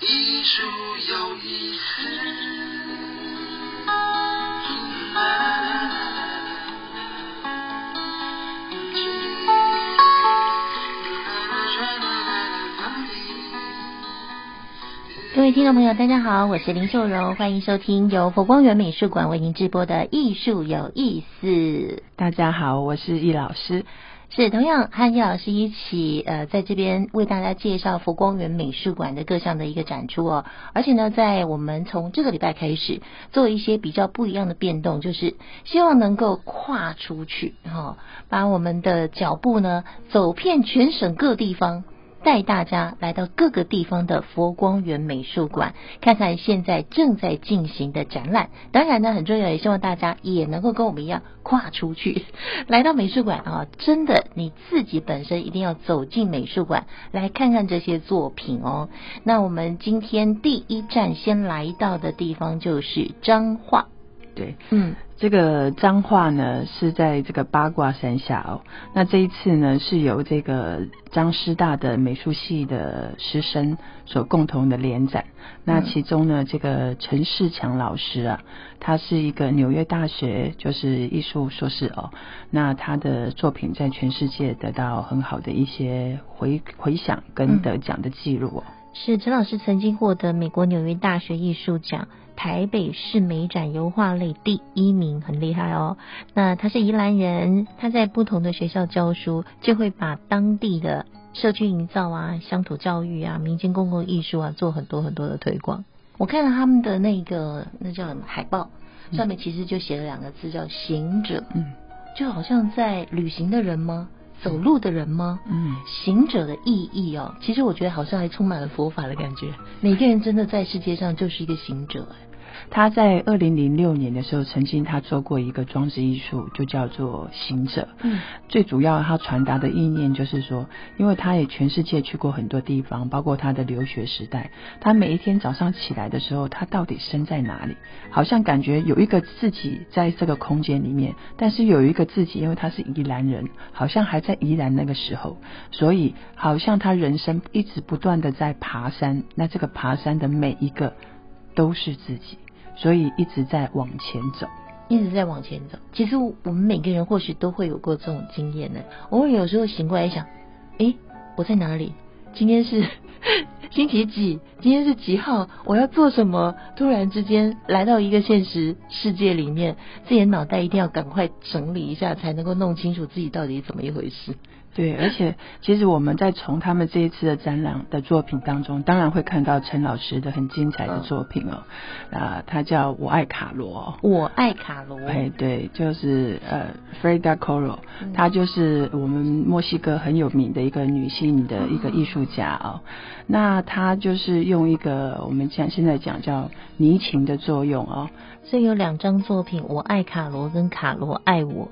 艺术有意思。各位听众朋友，大家好，我是林秀柔，欢迎收听由佛光园美术馆为您直播的《艺术有意思》。大家好，我是易老师。是同样和叶老师一起，呃，在这边为大家介绍佛光园美术馆的各项的一个展出哦。而且呢，在我们从这个礼拜开始做一些比较不一样的变动，就是希望能够跨出去，哈、哦，把我们的脚步呢走遍全省各地方。带大家来到各个地方的佛光园美术馆，看看现在正在进行的展览。当然呢，很重要，也希望大家也能够跟我们一样跨出去，来到美术馆啊！真的，你自己本身一定要走进美术馆来看看这些作品哦。那我们今天第一站先来到的地方就是彰化。对，嗯，这个彰化呢是在这个八卦山下哦。那这一次呢是由这个彰师大的美术系的师生所共同的联展。那其中呢，这个陈世强老师啊，他是一个纽约大学就是艺术硕士哦。那他的作品在全世界得到很好的一些回回响跟得奖的记录哦。是陈老师曾经获得美国纽约大学艺术奖。台北市美展油画类第一名，很厉害哦。那他是宜兰人，他在不同的学校教书，就会把当地的社区营造啊、乡土教育啊、民间公共艺术啊，做很多很多的推广。我看了他们的那个那叫什么海报，上面其实就写了两个字叫“行者”，嗯，就好像在旅行的人吗？走路的人吗？嗯，行者的意义哦，其实我觉得好像还充满了佛法的感觉。每个人真的在世界上就是一个行者。他在二零零六年的时候，曾经他做过一个装置艺术，就叫做行者。嗯，最主要他传达的意念就是说，因为他也全世界去过很多地方，包括他的留学时代，他每一天早上起来的时候，他到底身在哪里？好像感觉有一个自己在这个空间里面，但是有一个自己，因为他是宜兰人，好像还在宜兰那个时候，所以好像他人生一直不断的在爬山，那这个爬山的每一个都是自己。所以一直在往前走，一直在往前走。其实我们每个人或许都会有过这种经验呢。偶尔有时候醒过来想，诶，我在哪里？今天是 星期几？今天是几号？我要做什么？突然之间来到一个现实世界里面，自己的脑袋一定要赶快整理一下，才能够弄清楚自己到底怎么一回事。对，而且其实我们在从他们这一次的展览的作品当中，当然会看到陈老师的很精彩的作品哦。啊，他叫我爱卡罗，我爱卡罗。哎，对，就是呃，Frida c o r o 她就是我们墨西哥很有名的一个女性的一个艺术家哦。那她就是用一个我们讲现在讲叫泥情的作用哦。所以有两张作品，我爱卡罗跟卡罗爱我。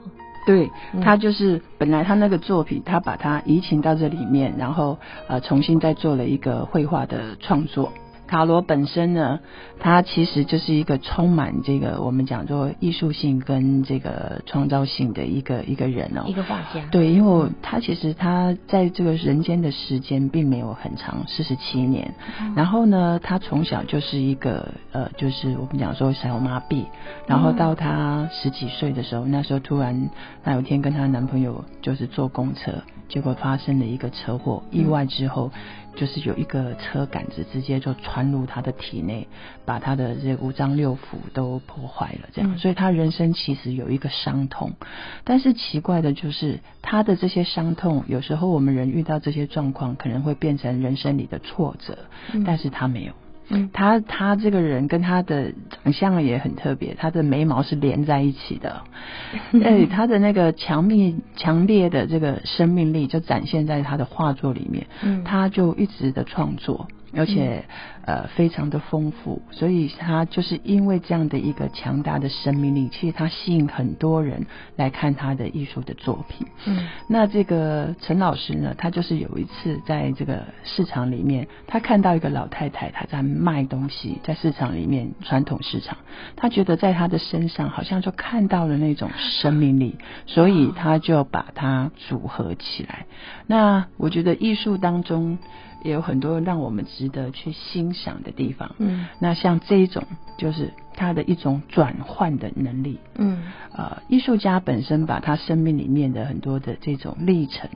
对他就是本来他那个作品，他把它移情到这里面，然后呃重新再做了一个绘画的创作。卡罗本身呢，他其实就是一个充满这个我们讲做艺术性跟这个创造性的一个一个人哦，一个画家。对，因为他其实他在这个人间的时间并没有很长，四十七年。然后呢，他从小就是一个呃，就是我们讲说小麻痹，然后到他十几岁的时候，那时候突然那有一天跟她男朋友就是坐公车，结果发生了一个车祸，意外之后。就是有一个车杆子直接就穿入他的体内，把他的这五脏六腑都破坏了，这样，所以他人生其实有一个伤痛。但是奇怪的就是，他的这些伤痛，有时候我们人遇到这些状况，可能会变成人生里的挫折，但是他没有。嗯，他他这个人跟他的长相也很特别，他的眉毛是连在一起的，哎，他的那个强密强烈的这个生命力就展现在他的画作里面，嗯，他就一直的创作，而且呃非常的丰富，所以他就是因为这样的一个强大的生命力，其实他吸引很多人来看他的艺术的作品。嗯，那这个陈老师呢，他就是有一次在这个市场里面，他看到一个老太太，她在卖东西，在市场里面传统市场，他觉得在她的身上好像就看到了那种生命力，所以他就把它组合起来。那我觉得艺术当中也有很多让我们值得去欣赏的地方。嗯，那像这一种就是他的一种转换的能力。嗯，呃，艺术家本身把他生命里面的很多的这种历程，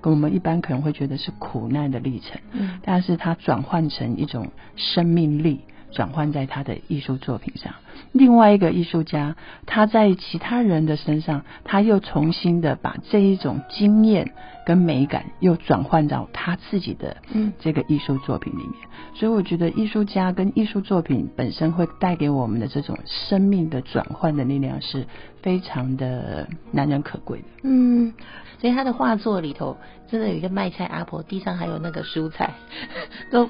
跟我们一般可能会觉得是苦难的历程，嗯，但是他转换成一种生命力。转换在他的艺术作品上，另外一个艺术家，他在其他人的身上，他又重新的把这一种经验跟美感又转换到他自己的嗯这个艺术作品里面。所以我觉得艺术家跟艺术作品本身会带给我们的这种生命的转换的力量是非常的难能可贵的。嗯，所以他的画作里头真的有一个卖菜阿婆，地上还有那个蔬菜，都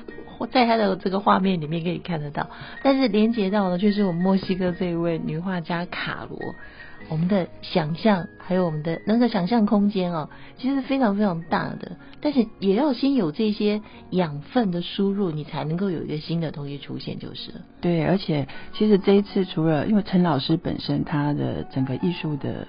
在他的这个画面里面可以看得到。但是连接到的却是我们墨西哥这一位女画家卡罗。我们的想象，还有我们的那个想象空间哦，其实非常非常大的，但是也要先有这些养分的输入，你才能够有一个新的东西出现，就是。对，而且其实这一次除了因为陈老师本身他的整个艺术的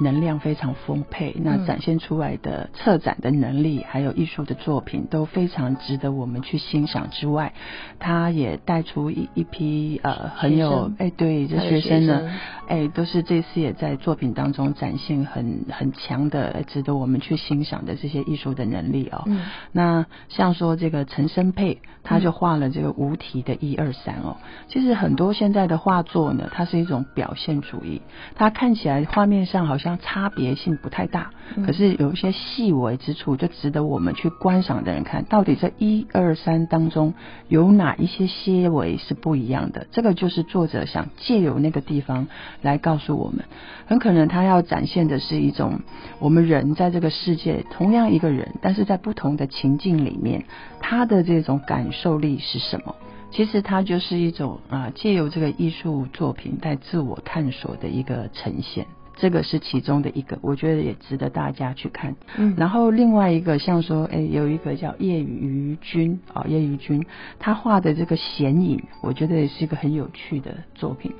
能量非常丰沛，那展现出来的策展的能力，还有艺术的作品都非常值得我们去欣赏之外，他也带出一一批呃很有哎对这学生呢，哎都是这次也在作品当中展现很很强的值得我们去欣赏的这些艺术的能力哦。嗯，那像说这个陈生佩，他就画了这个无题的一二三哦。其实很多现在的画作呢，它是一种表现主义，它看起来画面上好像差别性不太大，可是有一些细微之处就值得我们去观赏的人看，到底这一二三当中有哪一些些微是不一样的？这个就是作者想借由那个地方来告诉我们，很可能他要展现的是一种我们人在这个世界同样一个人，但是在不同的情境里面，他的这种感受力是什么？其实它就是一种啊，借由这个艺术作品在自我探索的一个呈现，这个是其中的一个，我觉得也值得大家去看。嗯然后另外一个像说，哎，有一个叫叶余君啊，叶余君他画的这个显影，我觉得也是一个很有趣的作品。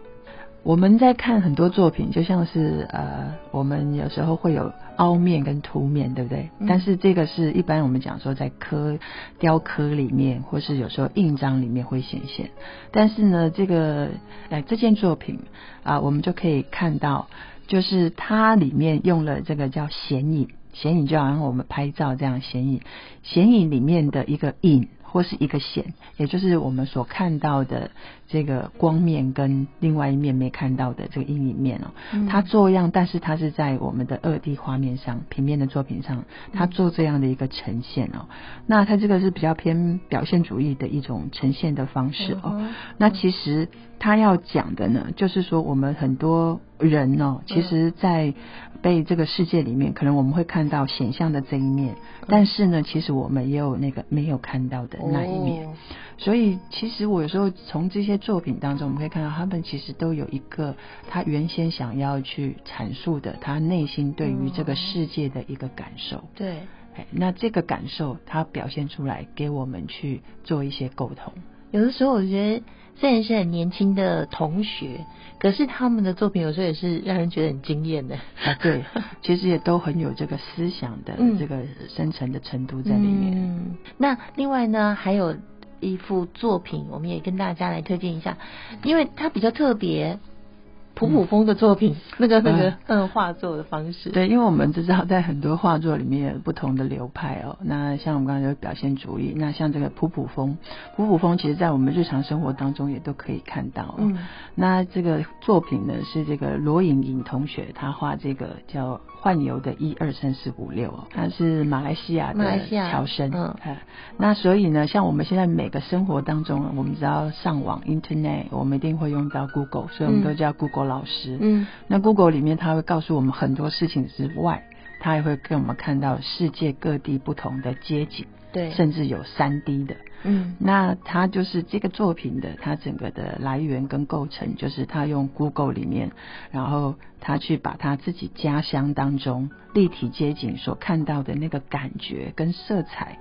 我们在看很多作品，就像是呃，我们有时候会有凹面跟凸面，对不对？嗯但是这个是一般我们讲说在刻雕刻里面，或是有时候印章里面会显现。但是呢，这个呃这件作品啊、我们就可以看到，就是它里面用了这个叫显影，显影就好像我们拍照这样显影，显影里面的一个影。或是一个显，也就是我们所看到的这个光面跟另外一面没看到的这个阴影面哦，嗯它做样，但是它是在我们的二 D 画面上、平面的作品上，它做这样的一个呈现哦。那它这个是比较偏表现主义的一种呈现的方式哦。嗯那其实它要讲的呢，就是说我们很多人哦，其实，在被这个世界里面，可能我们会看到显象的这一面，但是呢，其实我们也有那个没有看到的那一面。哦所以，其实我有时候从这些作品当中，我们可以看到，他们其实都有一个他原先想要去阐述的，他内心对于这个世界的一个感受。对，哎，那这个感受，他表现出来给我们去做一些沟通。有的时候我觉得虽然是很年轻的同学，可是他们的作品有时候也是让人觉得很惊艳的。啊，对，其实也都很有这个思想的嗯这个深层的程度在里面。嗯，那另外呢，还有一幅作品，我们也跟大家来推荐一下，因为它比较特别，普普风的作品，那个那个嗯画作的方式。对，因为我们知道在很多画作里面有不同的流派哦。那像我们刚才有表现主义，那像这个普普风，普普风其实在我们日常生活当中也都可以看到、哦。嗯，那这个作品呢是这个罗颖颖同学他画这个叫幻游的一二三四五六哦，他是马来西亚的马来西亚侨生。嗯呃那所以呢，像我们现在每个生活当中，我们只要上网 Internet，我们一定会用到 Google，所以我们嗯都叫 Google 老师。嗯那 Google 里面它会告诉我们很多事情之外，他也会给我们看到世界各地不同的街景，对，甚至有三 D 的。嗯。那他就是这个作品的，他整个的来源跟构成，就是他用 Google 里面，然后他去把他自己家乡当中立体街景所看到的那个感觉跟色彩，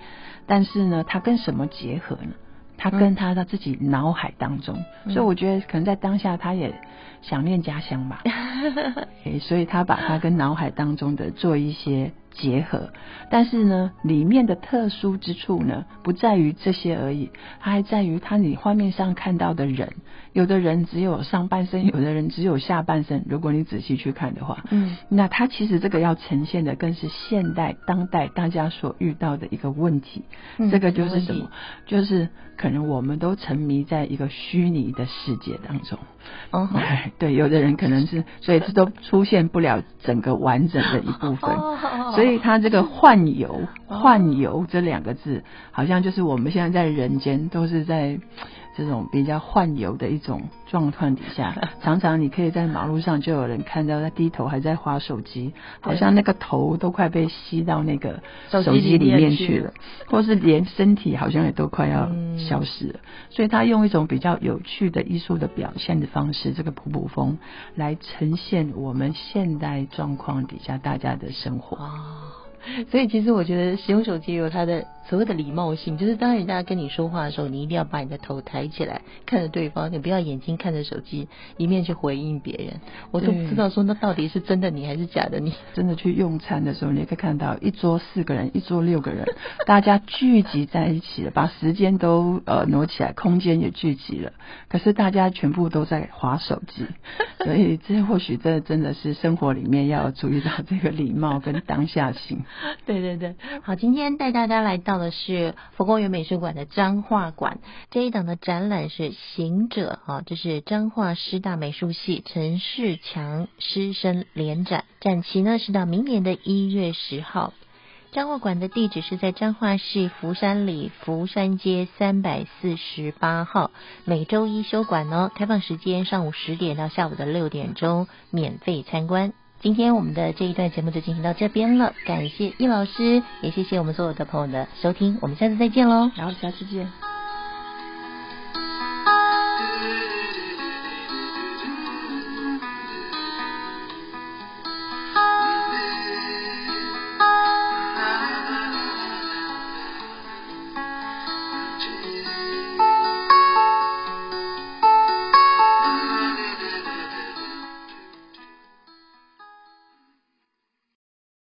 但是呢，他跟什么结合呢？他跟他的自己脑海当中，嗯。所以我觉得可能在当下他也想念家乡吧，诶所以他把他跟脑海当中的做一些结合，但是呢，里面的特殊之处呢，不在于这些而已，它还在于它你画面上看到的人，有的人只有上半身，有的人只有下半身。如果你仔细去看的话，嗯那它其实这个要呈现的更是现代当代大家所遇到的一个问题，嗯这个就是什什么么？就是可能我们都沉迷在一个虚拟的世界当中。哦 对，有的人可能是，所以这都出现不了整个完整的一部分。哦所以它这个幻游，哦幻游这两个字，好像就是我们现在在人间都是在这种比较幻游的一种状况底下，常常你可以在马路上就有人看到他低头还在划手机，好像那个头都快被吸到那个手机里里面去了或是连身体好像也都快要嗯消失了。所以他用一种比较有趣的艺术的表现的方式，这个普普风来呈现我们现代状况底下大家的生活。哦，所以其实我觉得使用手机有它的所谓的礼貌性，就是当人家跟你说话的时候，你一定要把你的头抬起来看着对方，你不要眼睛看着手机，一面去回应别人。我都不知道说那到底是真的你还是假的你。真的去用餐的时候，你也可以看到一桌四个人，一桌六个人，大家聚集在一起了，把时间都呃挪起来，空间也聚集了，可是大家全部都在划手机，所以这或许这真的是生活里面要注意到这个礼貌跟当下性。对对对，好，今天带大家来到的是佛光园美术馆的彰化馆，这一档的展览是《行者》啊，这是彰化师大美术系陈世强师生联展，展期呢是到明年的一月十号。彰化馆的地址是在彰化市福山里福山街三百四十八号，每周一休馆哦，开放时间上午十点到下午的六点钟，免费参观。今天我们的这一段节目就进行到这边了，感谢易老师，也谢谢我们所有的朋友的收听，我们下次再见喽。然后下次见。